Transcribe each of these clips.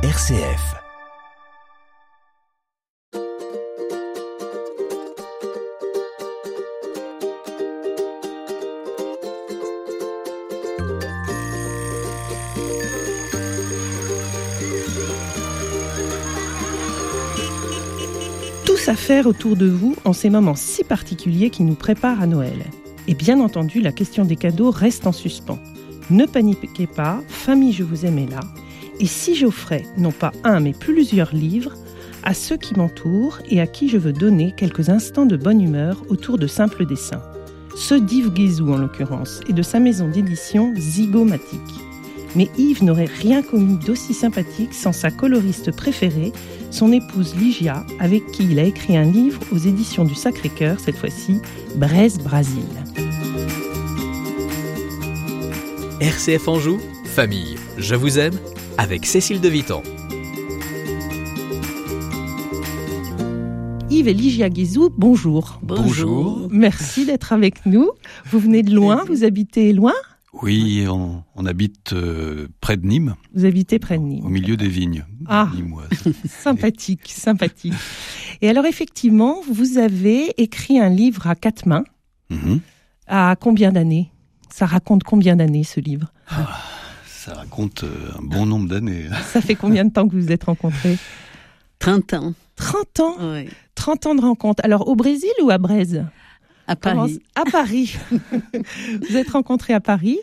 RCF. Tous à faire autour de vous en ces moments si particuliers qui nous préparent à Noël. Et bien entendu, la question des cadeaux reste en suspens. Ne paniquez pas, famille je vous aime là. Et si j'offrais non pas un mais plusieurs livres à ceux qui m'entourent et à qui je veux donner quelques instants de bonne humeur autour de simples dessins. Ceux d'Yves Guézou en l'occurrence et de sa maison d'édition Zygomatique. Mais Yves n'aurait rien connu d'aussi sympathique sans sa coloriste préférée, son épouse Ligia, avec qui il a écrit un livre aux éditions du Sacré-Cœur, cette fois-ci, Braise Brasil. RCF Anjou, famille, je vous aime, avec Cécile de Vitan. Yves et Ligia Guézou, bonjour. Bonjour. Merci d'être avec nous. Vous venez de loin, vous habitez loin Oui, on, on habite euh, près de Nîmes, Vous habitez près de au Nîmes. milieu des vignes Ah. nîmoises. Sympathique, sympathique. Et alors effectivement, vous avez écrit un livre à quatre mains. Mhm. À combien d'années? Ça raconte combien d'années ce livre? Ça raconte euh, un bon nombre d'années. Ça fait combien de temps que vous vous êtes rencontrés? 30 ans, 30 ans? Oui. 30 ans de rencontre. Alors au Brésil ou à Braise? À Paris. À Paris. vous êtes rencontrés à Paris.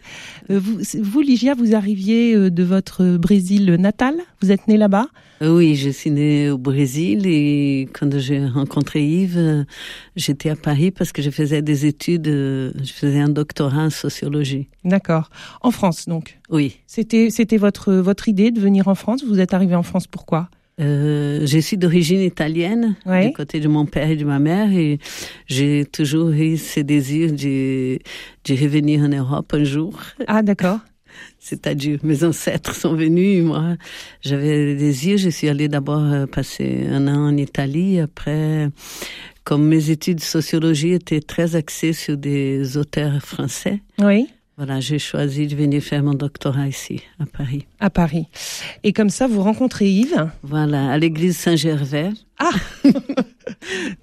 Euh, Vous, vous, Ligia, vous arriviez euh, de votre Brésil natal Vous êtes née là-bas Oui, je suis née au Brésil et quand j'ai rencontré Yves, euh, j'étais à Paris parce que je faisais des études, euh, je faisais un doctorat en sociologie. D'accord. En France, donc. Oui. C'était, c'était votre, votre idée de venir en France Vous êtes arrivé en France pourquoi? Euh, je suis d'origine italienne, du côté de mon père et de ma mère, et j'ai toujours eu ce désir de, de revenir en Europe un jour. Ah, d'accord. C'est-à-dire, mes ancêtres sont venus, moi, j'avais des désirs. Je suis allée d'abord euh, passer un an en Italie. Après, comme mes études de sociologie étaient très axées sur des auteurs français, Oui. Voilà, j'ai choisi de venir faire mon doctorat ici, à Paris. À Paris. Et comme ça, vous rencontrez Yves. Voilà, à l'église Saint-Gervais. Ah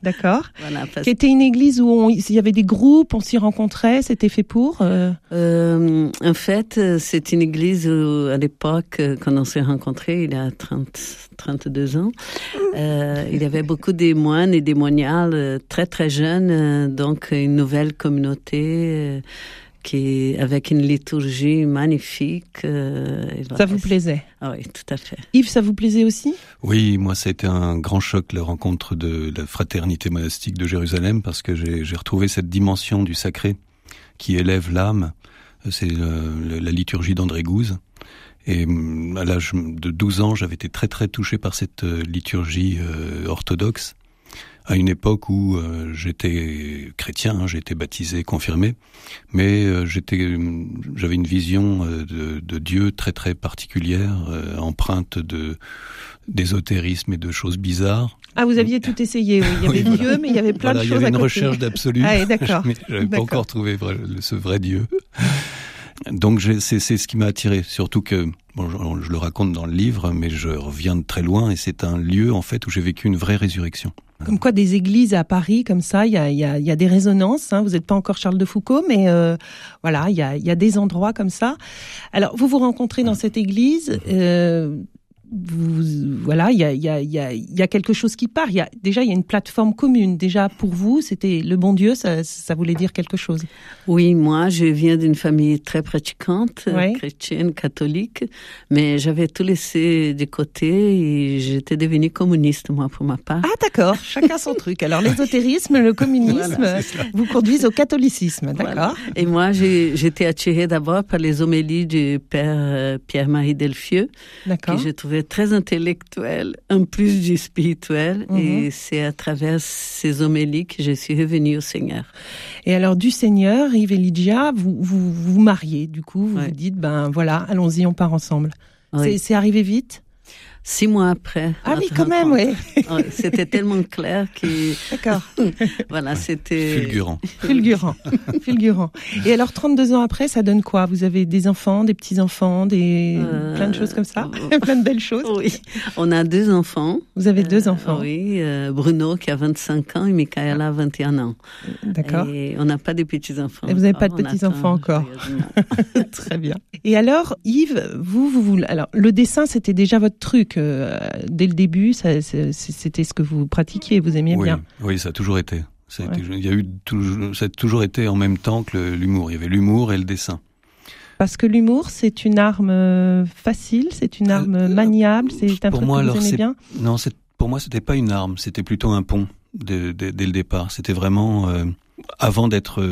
D'accord. Voilà, parce Qui était une église où on- il y avait des groupes, on s'y rencontrait, c'était fait pour. euh, Euh, en fait, c'est une église où, à l'époque, euh, quand on s'est rencontrés, il y a 30, 32 ans, euh, il y avait beaucoup de moines et des moniales très très jeunes, donc une nouvelle communauté qui, avec une liturgie magnifique. euh, Ça vous plaisait? Ah oui, tout à fait. Yves, ça vous plaisait aussi? Oui, moi, ça a été un grand choc, la rencontre de la fraternité monastique de Jérusalem, parce que j'ai j'ai retrouvé cette dimension du sacré qui élève l'âme. C'est le- la liturgie d'André Gouze. Et hum, à l'âge de 12 ans, j'avais été très très touché par cette euh, liturgie euh, orthodoxe, à une époque où euh, j'étais chrétien, hein, été baptisé, confirmé, mais euh, j'étais, hum, j'avais une vision euh, de, de Dieu très très particulière, euh, empreinte de d'ésotérisme et de choses bizarres. Ah, vous aviez tout essayé, oui. Il y avait Oui, voilà. Dieu, mais il y avait plein Voilà, de il y choses avait à une côté. recherche d'absolu. Ah, d'accord. Mais j'avais pas encore trouvé vrai- ce vrai Dieu. Donc j'ai- c'est c'est ce qui m'a attiré, surtout que bon, je, je le raconte dans le livre, mais je reviens de très loin et c'est un lieu en fait où j'ai vécu une vraie résurrection. Comme quoi, des églises à Paris, comme ça, il y a, des résonances. hein. Vous n'êtes pas encore Charles de Foucault, mais euh, voilà, il y a, il y a des endroits comme ça. Alors, vous vous rencontrez dans cette église. euh, vous, voilà, il y a, y, a, y, a, il y a quelque chose qui part. Il y a, déjà, il y a une plateforme commune. Déjà, pour vous, c'était le bon Dieu, ça, ça voulait dire quelque chose. Oui, moi, je viens d'une famille très pratiquante, Ouais. chrétienne, catholique, mais j'avais tout laissé de côté et j'étais devenue communiste, moi, pour ma part. Ah, d'accord. Chacun son truc. Alors, l'ésotérisme, le communisme Voilà, vous conduisent au catholicisme. D'accord. Voilà. Et moi, j'étais attirée d'abord par les homélies du père euh, Pierre-Marie Delfieux, D'accord. que je trouvais très intellectuel, en plus du spirituel. Mhm. Et c'est à travers ces homélies que je suis revenue au Seigneur. Et alors du Seigneur, Yves et Lydia, vous vous, vous mariez. Du coup, vous Ouais. vous dites, ben voilà, allons-y, on part ensemble. Oui. C'est arrivé vite? Six mois après. Ah oui, quand même, oui. C'était tellement clair que. D'accord. voilà, c'était. Fulgurant. Fulgurant. Fulgurant. Et alors, 32 ans après, ça donne quoi? Vous avez des enfants, des petits-enfants, des... Euh, plein de choses comme ça Plein de belles choses Oui. On a deux enfants. Vous avez deux euh, enfants Oui. Euh, Bruno qui a 25 ans et Michaela 21 ans. D'accord. Et on n'a pas de petits-enfants. Et vous n'avez pas de petits-enfants encore Très bien. Et alors, Yves, vous, vous, vous alors, le dessin, c'était déjà votre truc dès le début, c'était ce que vous pratiquiez, vous aimiez bien. Oui, ça a toujours été. Ça a, il y a eu toujours, ça a toujours été en même temps que l'humour. Il y avait l'humour et le dessin. Parce que l'humour, c'est une arme euh, facile, c'est une arme euh, maniable, c'est un truc que vous aimez bien. Non, pour moi, c'était pas une arme, c'était plutôt un pont dès le départ. C'était vraiment euh, avant d'être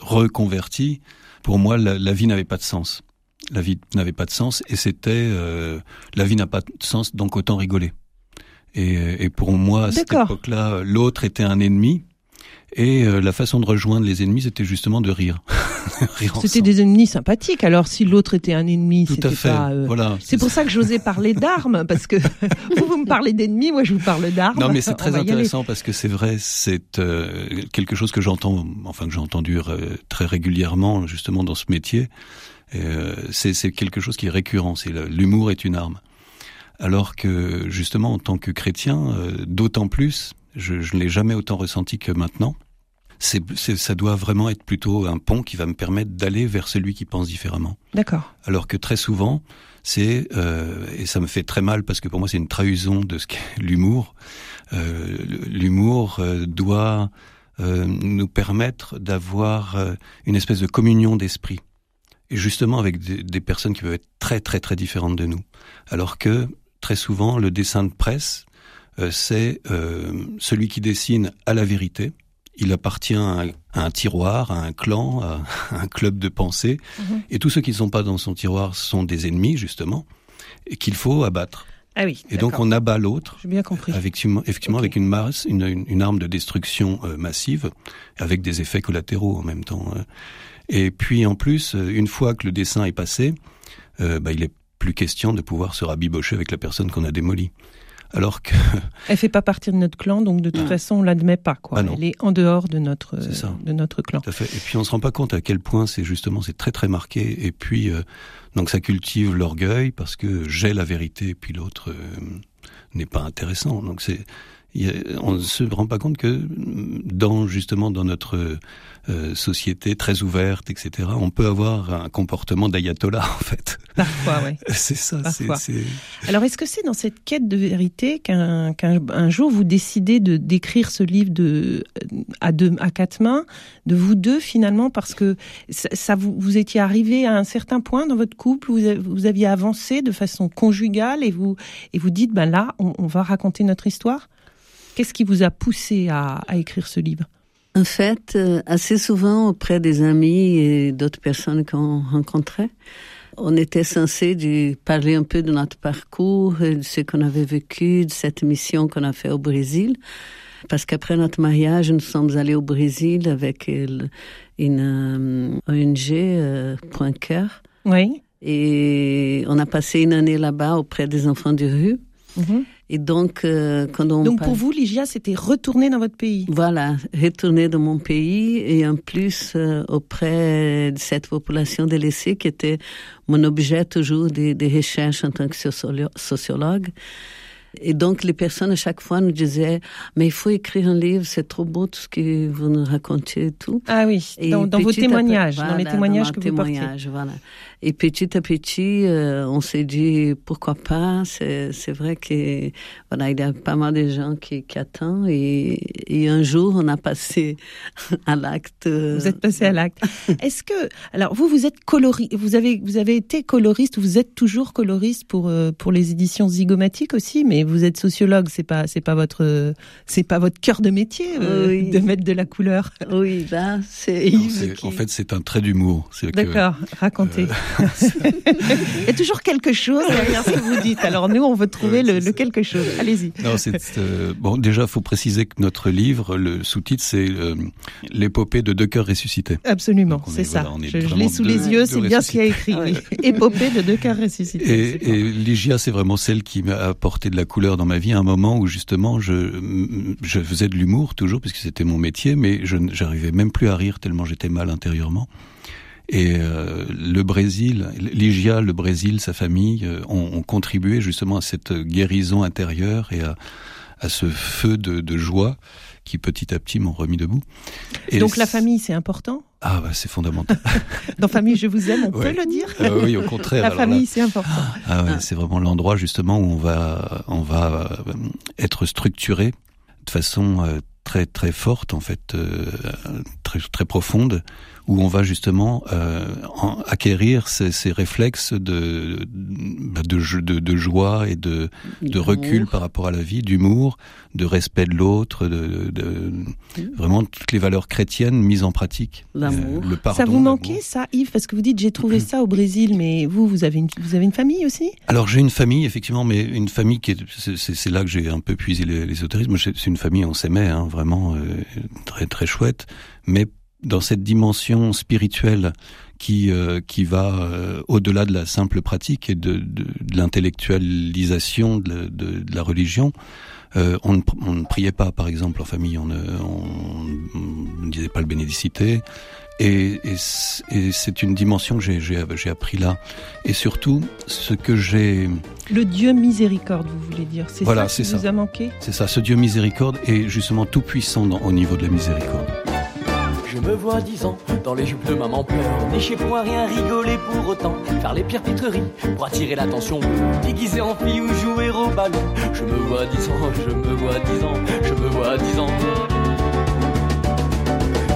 reconverti. Pour moi, la vie n'avait pas de sens la vie n'avait pas de sens et c'était euh, la vie n'a pas de sens donc autant rigoler. Et, et pour moi à cette époque-là, l'autre était un ennemi et euh, la façon de rejoindre les ennemis c'était justement de rire. c'était des ennemis sympathiques. Alors si l'autre était un ennemi, c'était pas. Euh, voilà. C'est pour ça que j'osais parler d'armes parce que vous, vous me parlez d'ennemis, moi je vous parle d'armes. Non mais c'est très intéressant parce que c'est vrai, c'est quelque chose que j'entends, enfin que j'ai entendu très régulièrement justement dans ce métier euh, c'est quelque chose qui est récurrent. C'est l'humour est une arme. Alors que justement, en tant que chrétien, euh, d'autant plus, je, je ne l'ai jamais autant ressenti que maintenant. C'est, ça doit vraiment être plutôt un pont qui va me permettre d'aller vers celui qui pense différemment. D'accord. Alors que très souvent, c'est euh, et ça me fait très mal parce que pour moi c'est une trahison de ce qu'est l'humour. Euh, l'humour euh, doit euh, nous permettre d'avoir une espèce de communion d'esprit et justement avec des, personnes qui peuvent être très très très différentes de nous. Alors que très souvent le dessin de presse, euh, c'est euh, celui qui dessine à la vérité. Il appartient à un, tiroir, à un clan, à, un club de pensée, mhm. et tous ceux qui ne sont pas dans son tiroir sont des ennemis justement, et qu'il faut abattre. Ah oui, et donc on abat l'autre. J'ai bien compris. Effectivement, effectivement avec une masse, une, une, arme de destruction euh, massive, avec des effets collatéraux en même temps. Hein. Et puis en plus, euh, une fois que le dessin est passé, euh, bah, il est plus question de pouvoir se rabibocher avec la personne qu'on a démolie. Alors que elle fait pas partie de notre clan, donc de toute façon on l'admet pas quoi. Ah elle est en dehors de notre de notre clan. Tout à fait. Et puis on se rend pas compte à quel point c'est justement c'est très très marqué. Et puis euh, donc ça cultive l'orgueil parce que j'ai la vérité et puis l'autre n'est pas intéressant. Donc c'est on ne se rend pas compte que dans justement dans notre euh, société très ouverte, etc., on peut avoir un comportement d'ayatollah en fait. Parfois, oui. c'est ça. C'est, Alors, est-ce que c'est dans cette quête de vérité qu'un, qu'un jour vous décidez de d'écrire ce livre de à deux à quatre mains, de vous deux finalement, parce que ça, vous, vous étiez arrivé à un certain point dans votre couple, vous, vous aviez avancé de façon conjugale et vous et vous dites ben là, on, on va raconter notre histoire? Qu'est-ce qui vous a poussé à, écrire ce livre? En fait, euh, assez souvent auprès des amis et d'autres personnes qu'on rencontrait, on était censé parler un peu de notre parcours, de ce qu'on avait vécu, de cette mission qu'on a fait au Brésil. Parce qu'après notre mariage, nous sommes allés au Brésil avec une euh, ONG, euh, Point Cœur. Oui. Et on a passé une année là-bas auprès des enfants de rue. Mhm. Et donc, euh, quand on donc pour vous, Ligia, c'était retourner dans votre pays? Voilà, retourner dans mon pays et en plus euh, auprès de cette population délaissée qui était mon objet toujours des, des recherches en tant que sociologue. Et donc, les personnes à chaque fois nous disaient, mais il faut écrire un livre, c'est trop beau tout ce que vous nous racontez et tout. Ah oui, dans, vos témoignages, dans les témoignages que vous portez. Voilà. Et petit à petit, euh, on s'est dit, pourquoi pas, c'est, vrai que, voilà, il y a pas mal de gens qui, qui attendent et, et un jour, on a passé à l'acte. Vous êtes passé à l'acte. Est-ce que, alors, vous, vous êtes coloriste, vous avez, vous avez été coloriste, vous êtes toujours coloriste pour, euh, pour les éditions zygomatiques aussi, mais vous êtes sociologue, c'est pas c'est pas votre c'est pas votre cœur de métier euh, de mettre de la couleur. Oui, ben c'est En fait, c'est un trait d'humour. D'accord, racontez. Euh, Il y a toujours quelque chose derrière ce que vous dites. Alors nous, on veut trouver le, quelque chose. Allez-y. Non, c'est euh, bon. Déjà, faut préciser que notre livre, le sous-titre, c'est l'épopée de deux cœurs ressuscités. Absolument, c'est ça. je, l'ai sous les yeux, c'est bien ce qu'il y a écrit. Épopée de deux cœurs ressuscités. Et, et Ligia, c'est vraiment celle qui m'a apporté de la couleur dans ma vie un moment où justement je, faisais de l'humour toujours puisque c'était mon métier, mais je n'arrivais même plus à rire tellement j'étais mal intérieurement. Et euh, le Brésil, Ligia, le Brésil, sa famille euh, ont, contribué justement à cette guérison intérieure et à, ce feu de, de joie qui petit à petit m'ont remis debout. Et Donc la famille, c'est important Ah bah, c'est fondamental. Dans famille, je vous aime, on peut le dire ah Oui, au contraire. la famille, c'est important. Ah, ouais, ah. c'est vraiment l'endroit justement où on va, on va euh, être structuré de façon euh, très très forte en fait, euh, très très profonde où on va justement euh, acquérir ces, ces, réflexes de bah, de, de, de, joie et de, de recul par rapport à la vie, d'humour, de respect de l'autre, de, de, vraiment toutes les valeurs chrétiennes mises en pratique. L'amour. le pardon, ça vous manquait ça, Yves, parce que vous dites j'ai trouvé ça au Brésil, mais vous vous avez une, vous avez une famille aussi? Alors j'ai une famille effectivement, mais une famille qui est c'est là que j'ai un peu puisé l'ésotérisme. C'est une famille on s'aimait hein, vraiment euh, très très chouette, mais dans cette dimension spirituelle qui euh, qui va euh, au-delà de la simple pratique et de, de, de l'intellectualisation de, de, la religion. Euh, on, ne, on, ne, priait pas, par exemple, en famille. On ne, on, ne disait pas le bénédicité. Et, et, et c'est une dimension que j'ai appris là. Et surtout, ce que j'ai... Le Dieu miséricorde, vous voulez dire C'est voilà, ça qui vous a manqué? C'est ça, ce Dieu miséricorde est justement tout puissant dans, au niveau de la miséricorde. Je me vois dix ans dans les jupes de maman pleure, niché pour rien, rigoler pour autant, faire les pires pitreries pour attirer l'attention, déguisé en fille ou jouer au ballon. Je me vois dix ans, je me vois dix ans, je me vois dix ans.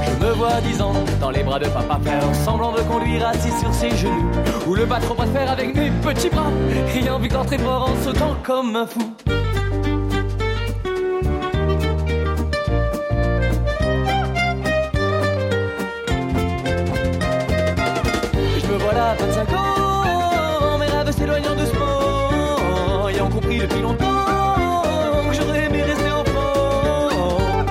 Je me vois dix ans dans les bras de papa faire semblant de conduire assis sur ses genoux, ou le battre au faire avec mes petits bras, ayant vu qu'entrer fort en sautant comme un fou. Voilà 25 ans, mes rêves s'éloignant doucement, ayant compris depuis longtemps que j'aurais aimé rester enfant.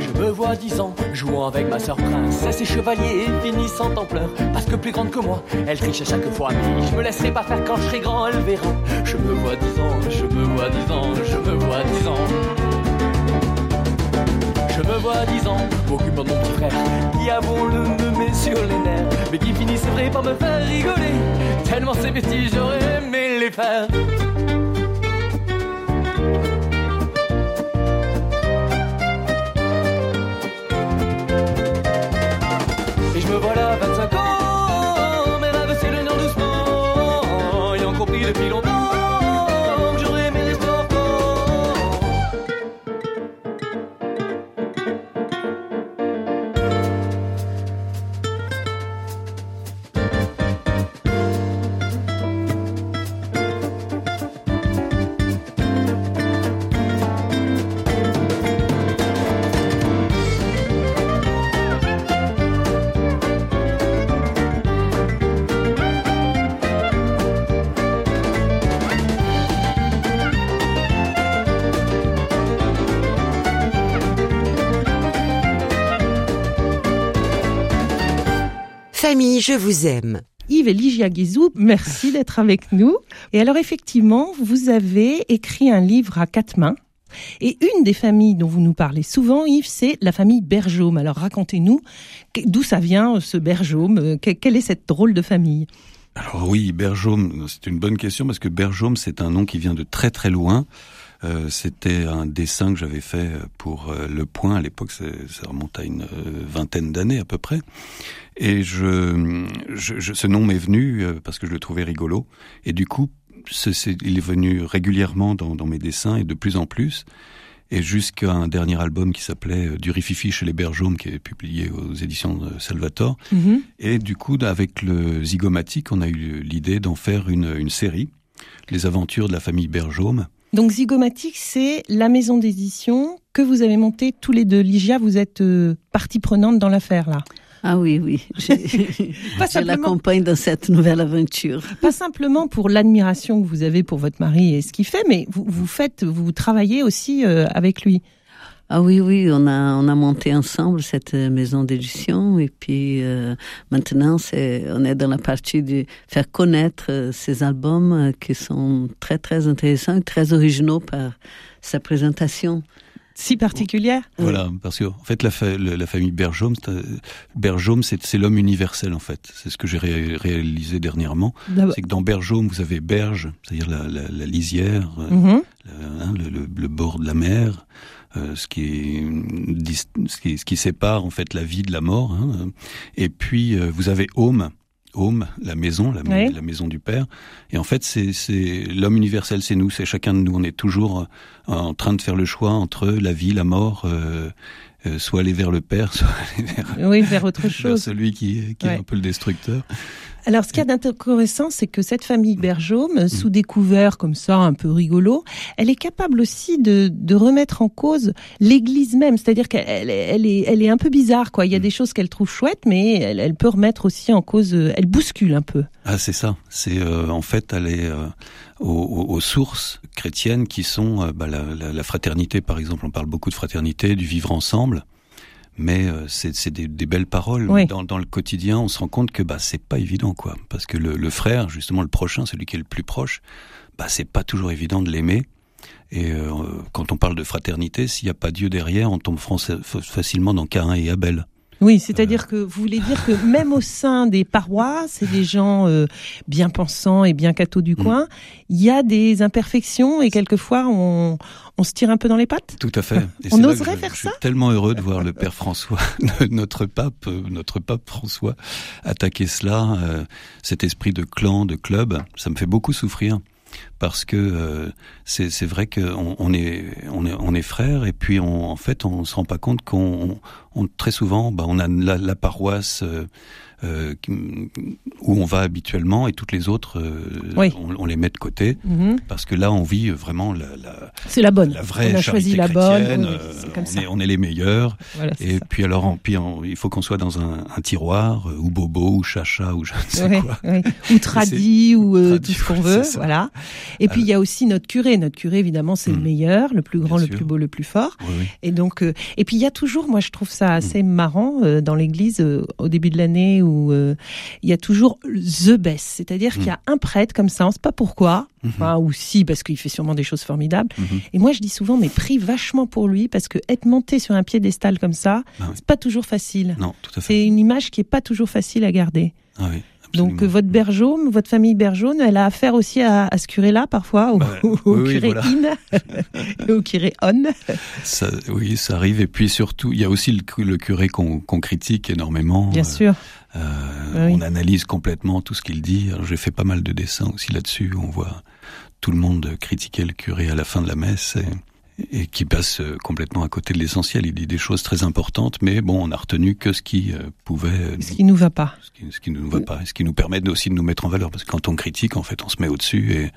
Je me vois 10 ans, jouant avec ma sœur princesse et chevalier et finissant en pleurs, parce que plus grande que moi, elle triche à chaque fois, mais je me laisserai pas faire quand je serai grand, elle verra. Je me vois 10 ans, je me vois 10 ans, je me vois 10 ans. Dix ans, m'occupant de mon petit frère, qui avons-le me met sur les nerfs, mais qui finit, c'est vrai, par me faire rigoler, tellement ces bêtises, j'aurais aimé les faire. Famille, je vous aime. Yves et Ligia Guizou, merci d'être avec nous. Et alors effectivement, vous avez écrit un livre à quatre mains. Et une des familles dont vous nous parlez souvent, Yves, c'est la famille Berjaume. Alors racontez-nous d'où ça vient ce Berjaume, quelle est cette drôle de famille? Alors oui, Berjaume, c'est une bonne question parce que Berjaume, c'est un nom qui vient de très très loin. Euh, c'était un dessin que j'avais fait pour euh, Le Point à l'époque, ça remonte à une euh, vingtaine d'années à peu près. Et je, je, ce nom m'est venu parce que je le trouvais rigolo. Et du coup, il est venu régulièrement dans, dans, mes dessins et de plus en plus. et jusqu'à un dernier album qui s'appelait euh, Du Rififi chez les Bergaumes, qui est publié aux éditions de Salvatore. Mhm. Et du coup, avec le Zygomatique, on a eu l'idée d'en faire une, une série, Les aventures de la famille Bergaume. Donc Zygomatique, c'est la maison d'édition que vous avez montée tous les deux. Ligia, vous êtes euh, partie prenante dans l'affaire là. Ah oui, oui. Pas Je simplement, l'accompagne dans cette nouvelle aventure. pas simplement pour l'admiration que vous avez pour votre mari et ce qu'il fait, mais vous, vous faites, vous travaillez aussi euh, avec lui. Ah oui, oui, on a, on a monté ensemble cette euh, maison d'édition et puis euh, maintenant c'est, on est dans la partie de faire connaître euh, ces albums euh, qui sont très très intéressants, et très originaux par sa présentation. Si particulière? Voilà, parce que en fait, la, fa- la famille euh, Bergaume, c'est, c'est l'homme universel en fait. C'est ce que j'ai ré- réalisé dernièrement. D'abord- C'est que dans Bergaume, vous avez berge, c'est-à-dire la, la, la lisière, le, hein, le- le- le bord de la mer, euh, ce, qui est, ce, qui, ce qui sépare en fait la vie de la mort. hein. Et puis euh, vous avez Home, Home, la maison, la, maison du père. Et en fait, c'est c'est l'homme universel, c'est nous, c'est chacun de nous. On est toujours euh, en train de faire le choix entre la vie, la mort. euh, euh, soit aller vers le père, soit aller vers, Oui, vers autre vers chose. celui qui, qui Ouais. est un peu le destructeur. Alors, ce qu'il y a d'intéressant, c'est que cette famille Mm. Bergaume, sous des couverts comme ça, un peu rigolo, elle est capable aussi de, de remettre en cause l'Église même. C'est-à-dire qu'elle elle, est- elle est, elle est un peu bizarre, quoi. Il y a Mm. des choses qu'elle trouve chouettes, mais elle, elle peut remettre aussi en cause. euh, Elle bouscule un peu. Ah, c'est ça. C'est euh, en fait aller euh, aux, aux- aux sources chrétiennes qui sont euh, bah, la, la- la fraternité, par exemple. On parle beaucoup de fraternité, du vivre ensemble, mais euh, c'est des, des belles paroles. Oui. Dans, dans le quotidien, on se rend compte que bah c'est pas évident, quoi, parce que le, le frère, justement le prochain, celui qui est le plus proche, bah c'est pas toujours évident de l'aimer. Et euh, quand on parle de fraternité, s'il n'y a pas Dieu derrière, on tombe facilement dans Cain et Abel. Oui, c'est-à-dire que vous voulez dire que même au sein des paroisses et des gens euh, bien pensants et bien cathos du Mm. coin, il y a des imperfections et quelquefois on, on se tire un peu dans les pattes? Tout à fait. Et On oserait je, faire je suis ça tellement heureux de voir le père François, notre pape, euh, notre pape François, attaquer cela, euh, cet esprit de clan, de club. Ça me fait beaucoup souffrir parce que euh, c'est vrai qu'on on est on est on est et puis on, en fait on se rend pas compte qu'on on, très souvent bah, on a la, la paroisse. Euh, euh, où on va habituellement et toutes les autres euh, Oui. on, on les met de côté Mhm. parce que là on vit vraiment la, la, C'est la bonne. la vraie on a choisi la bonne. Oui, euh, comme on, ça. est, on est les meilleurs. Voilà, Et ça. puis alors, en, puis en- il faut qu'on soit dans un, un tiroir, euh, ou bobo, ou chacha, ou je ne sais quoi. Ou tradi, ou euh, Tradi, tout ce qu'on veut, voilà. Et puis il y a aussi notre curé. Notre curé, évidemment, c'est le Mm. meilleur, le plus grand, Bien le sûr. plus beau, le plus fort. Et donc, euh, et puis il y a toujours, moi je trouve Mm. ça assez marrant euh, dans l'Église euh, au début de l'année où euh, il y a toujours the best, c'est-à-dire qu'il y a un prêtre comme ça, on sait pas pourquoi, Mhm. enfin, ou si parce qu'il fait sûrement des choses formidables. Mhm. Et moi je dis souvent, mais prie vachement pour lui parce que être monté sur un piédestal comme ça, Ah oui. c'est pas toujours facile. Non, tout à fait. C'est une image qui est pas toujours facile à garder. Ah oui, absolument. Donc votre bergeaume, votre famille bergeaume, elle a affaire aussi à, à ce curé-là parfois, au, Bah, au oui, curé voilà. in, et au curé on. Ça, oui, ça arrive. Et puis surtout, il y a aussi le, cu- le curé qu'on critique énormément. Bien Euh, sûr. euh, Oui. On analyse complètement tout ce qu'il dit. J'ai fait pas mal de dessins aussi là-dessus. On voit tout le monde critiquer le curé à la fin de la messe. Et, et qui passe euh, complètement à côté de l'essentiel. Il dit des choses très importantes, mais bon, on a retenu que ce qui euh, pouvait euh, Ce qui nous va pas. ce qui, ce qui ne nous va pas, et ce qui nous permet aussi de nous mettre en valeur, parce que quand on critique, en fait, on se met au-dessus et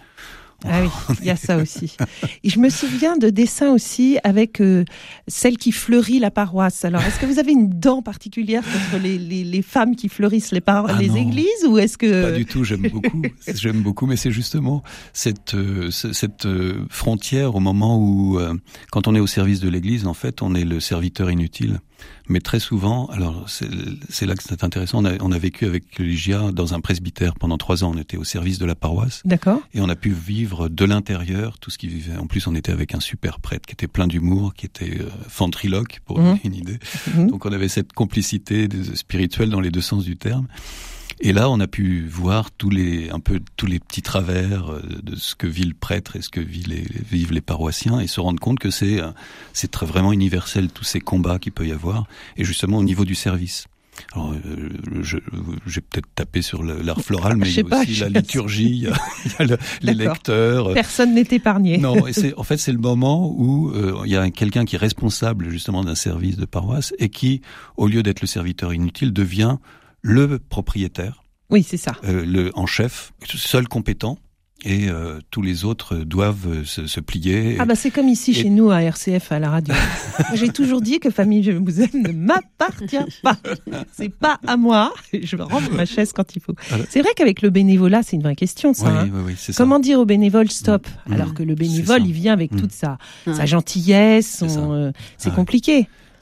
Ah oui, il y a ça aussi. Et je me souviens de dessins aussi avec euh, celle qui fleurit la paroisse. Alors, est-ce que vous avez une dent particulière contre les, les, les femmes qui fleurissent les, par Ah les non. églises ou est-ce que pas du tout. J'aime beaucoup, j'aime beaucoup, mais c'est justement cette euh, ce- cette euh, frontière au moment où, euh, quand on est au service de l'Église, en fait, on est le serviteur inutile. Mais très souvent, alors c'est là que c'est intéressant. On a, on a vécu avec Ligia dans un presbytère pendant trois ans. On était au service de la paroisse. D'accord. Et on a pu vivre de l'intérieur tout ce qui vivait. En plus, on était avec un super prêtre qui était plein d'humour, qui était euh, ventriloque, pour donner une idée. Mhm. Donc on avait cette complicité spirituelle dans les deux sens du terme. Et là, on a pu voir tous les, un peu tous les petits travers euh, de ce que vit le prêtre et ce que vit les, vivent les paroissiens et se rendre compte que c'est, euh, c'est très vraiment universel tous ces combats qu'il peut y avoir. Et justement au niveau du service. Alors, euh, je- j'ai peut-être tapé sur l'art floral, mais il y a pas, aussi la liturgie, il y a, il y a le- les lecteurs. Personne n'est épargné. Non, et c'est en fait c'est le moment où euh, il y a quelqu'un qui est responsable justement d'un service de paroisse et qui, au lieu d'être le serviteur inutile, devient le propriétaire, Oui, c'est ça. euh, le en chef, seul compétent, et euh, tous les autres doivent euh, se, se plier. Ah bah c'est comme ici Et- chez nous à RCF à la radio. J'ai toujours dit que Famille Je vous aime ne m'appartient pas. C'est pas à moi. Je rends ma chaise quand il faut. Voilà. C'est vrai qu'avec le bénévolat, c'est une vraie question ça. oui, hein. oui, oui, c'est ça. Comment dire au bénévole stop Mm. alors que le C'est bénévole il vient avec Mm. toute sa, sa gentillesse, son, C'est ça. euh, c'est Ah ouais.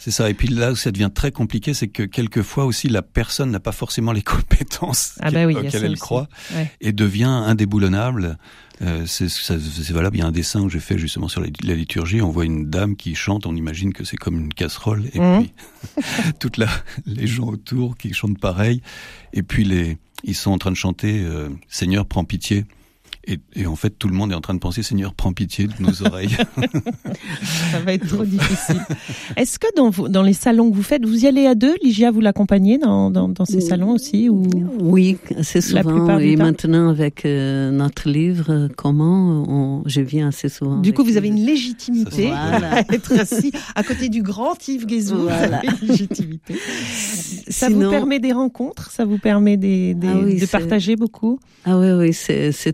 C'est ça. Et puis là où ça devient très compliqué, c'est que quelquefois aussi la personne n'a pas forcément les compétences Ah bah oui, auxquelles elle aussi. croit Ouais. et devient indéboulonnable. Euh, c'est valable. Il y a un dessin que j'ai fait justement sur la, la liturgie. On voit une dame qui chante. On imagine que c'est comme une casserole. Et Mhm. puis toute la les gens autour qui chantent pareil. Et puis les ils sont en train de chanter euh, Seigneur prends pitié. Et, et en fait, tout le monde est en train de penser Seigneur, prends pitié de nos oreilles. Ça va être trop difficile. Est-ce que dans, vos- dans les salons que vous faites, vous y allez à deux? Ligia, vous l'accompagnez dans, dans, dans ces salons aussi ou... Oui, assez La souvent. plupart du Et maintenant, avec euh, notre livre, euh, Comment, on, je viens assez souvent. Du coup, vous avez une légitimité Voilà. à être assis à côté du grand Yves Guézou. Voilà. légitimité. Ça vous permet des rencontres? Ça vous permet des, des- Ah oui, de c'est- partager beaucoup? Ah oui, oui, c'est c'est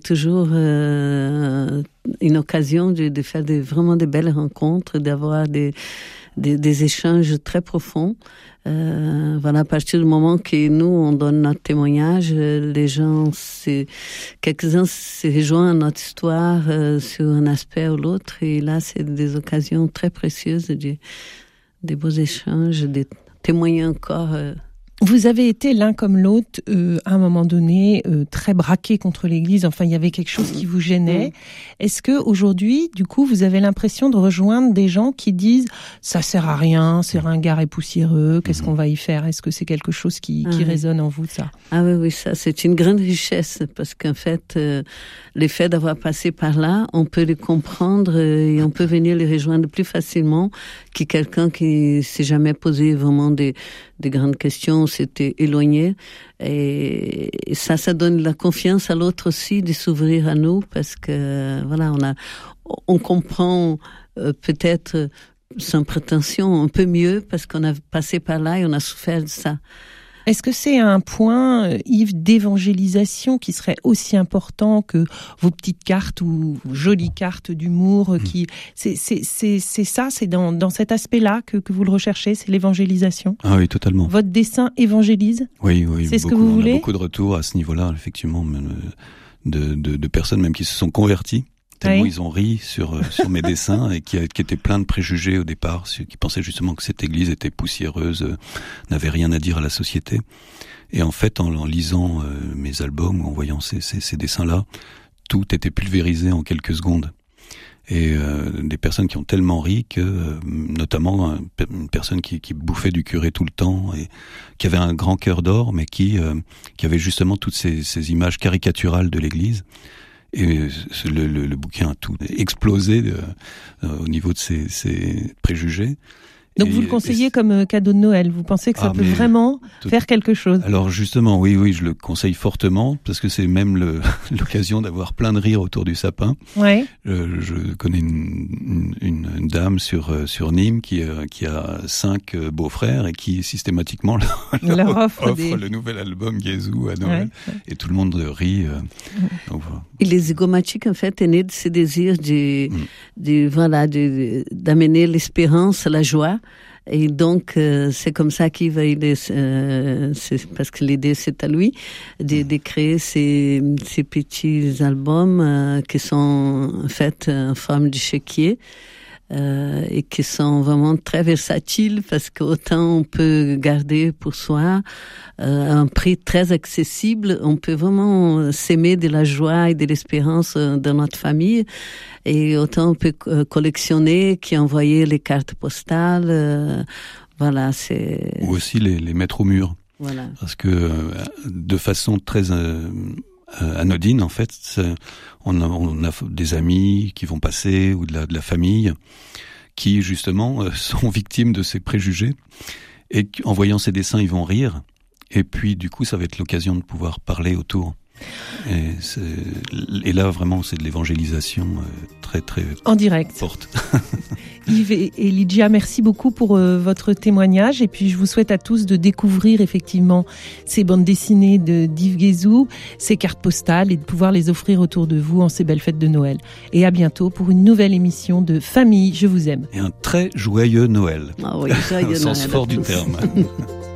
euh, une occasion de, de faire vraiment des belles rencontres, d'avoir des, échanges très profonds. Euh, voilà, à partir du moment que nous, on donne notre témoignage, euh, les gens, quelques-uns se rejoignent à notre histoire sur un aspect ou l'autre, et là, c'est des occasions très précieuses, des, des beaux échanges, des témoigner encore. Vous avez été l'un comme l'autre, euh, à un moment donné, euh, très braqué contre l'Église. Enfin, il y avait quelque chose qui vous gênait. Est-ce que aujourd'hui, du coup, vous avez l'impression de rejoindre des gens qui disent ça sert à rien, c'est ringard et poussiéreux, qu'est-ce qu'on va y faire? Est-ce que c'est quelque chose qui, qui Ah ouais. résonne en vous, ça? Ah oui, oui, ça, c'est une grande richesse parce qu'en fait, euh, les faits d'avoir passé par là, on peut les comprendre euh, et on peut venir les rejoindre plus facilement que quelqu'un qui s'est jamais posé vraiment des, des grandes questions, s'était éloigné. Et, et ça, ça donne la confiance à l'autre aussi de s'ouvrir à nous parce que, voilà, on a, on comprend euh, peut-être sans prétention un peu mieux parce qu'on a passé par là et on a souffert de ça. Est-ce que c'est un point, euh, Yves, d'évangélisation qui serait aussi important que vos petites cartes ou vos jolies cartes d'humour euh, qui c'est c'est c'est c'est ça, c'est dans dans cet aspect-là que que vous le recherchez, c'est l'évangélisation? ah oui, totalement. Votre dessin évangélise? Oui, oui. C'est ce que vous On voulez? a beaucoup de retours à ce niveau-là, effectivement, même, euh, de, de, de personnes même qui se sont converties. Tellement Oui. ils ont ri sur euh, sur mes dessins et qui, étaient pleins de préjugés au départ, qui pensaient justement que cette église était poussiéreuse, euh, n'avait rien à dire à la société. Et en fait, en, en lisant euh, mes albums ou en voyant ces, ces, ces dessins-là, tout était pulvérisé en quelques secondes. Et euh, des personnes qui ont tellement ri que, notamment une personne qui, qui bouffait du curé tout le temps et qui avait un grand cœur d'or, mais qui, euh, qui avait justement toutes ces, ces images caricaturales de l'Église. Et le, le, le bouquin a tout explosé euh, euh, au niveau de ses, ses préjugés. Donc Et- vous le conseillez comme euh, cadeau de Noël? Vous pensez que ça Ah, peut vraiment tout- faire quelque chose? Alors justement, oui, oui, je le conseille fortement parce que c'est même l'occasion d'avoir plein de rires autour du sapin. Ouais. Euh, je connais une, une, une dame sur euh, sur Nîmes qui euh, qui a cinq beaux-frères et qui systématiquement leur, Leur offre des- le nouvel album Gazou à Noël Ouais. et tout le monde rit. euh, donc voilà. Et les zygomatiques, en fait, est né de ce désir de, Mm. de voilà, de- d'amener l'espérance, la joie. Et donc, euh, c'est comme ça qu'il va, est, euh, parce que l'idée, c'est à lui, de, de créer ces, ces petits albums euh, qui sont, en fait, en forme de chéquier. Euh, et qui sont vraiment très versatiles parce qu'autant on peut garder pour soi euh, à un prix très accessible, on peut vraiment s'aimer de la joie et de l'espérance euh, dans notre famille et autant on peut euh, collectionner qui envoyer les cartes postales. euh, voilà, c'est Ou aussi les, les mettre au mur voilà. parce que euh, de façon très euh, anodine en fait, on a, on a des amis qui vont passer ou de la, de la famille qui justement euh, sont victimes de ces préjugés et en voyant ces dessins, ils vont rire. Et puis, du coup, ça va être l'occasion de pouvoir parler autour. Et, et là, vraiment, c'est de l'évangélisation euh, très, très en direct. forte. Yves et, Lydia, merci beaucoup pour euh, votre témoignage. Et puis, je vous souhaite à tous de découvrir effectivement ces bandes dessinées de d'Yves Guézou, ces cartes postales et de pouvoir les offrir autour de vous en ces belles fêtes de Noël. Et à bientôt pour une nouvelle émission de Famille, je vous aime. Et un très joyeux Noël. Ah oui, joyeux Au sens fort du terme.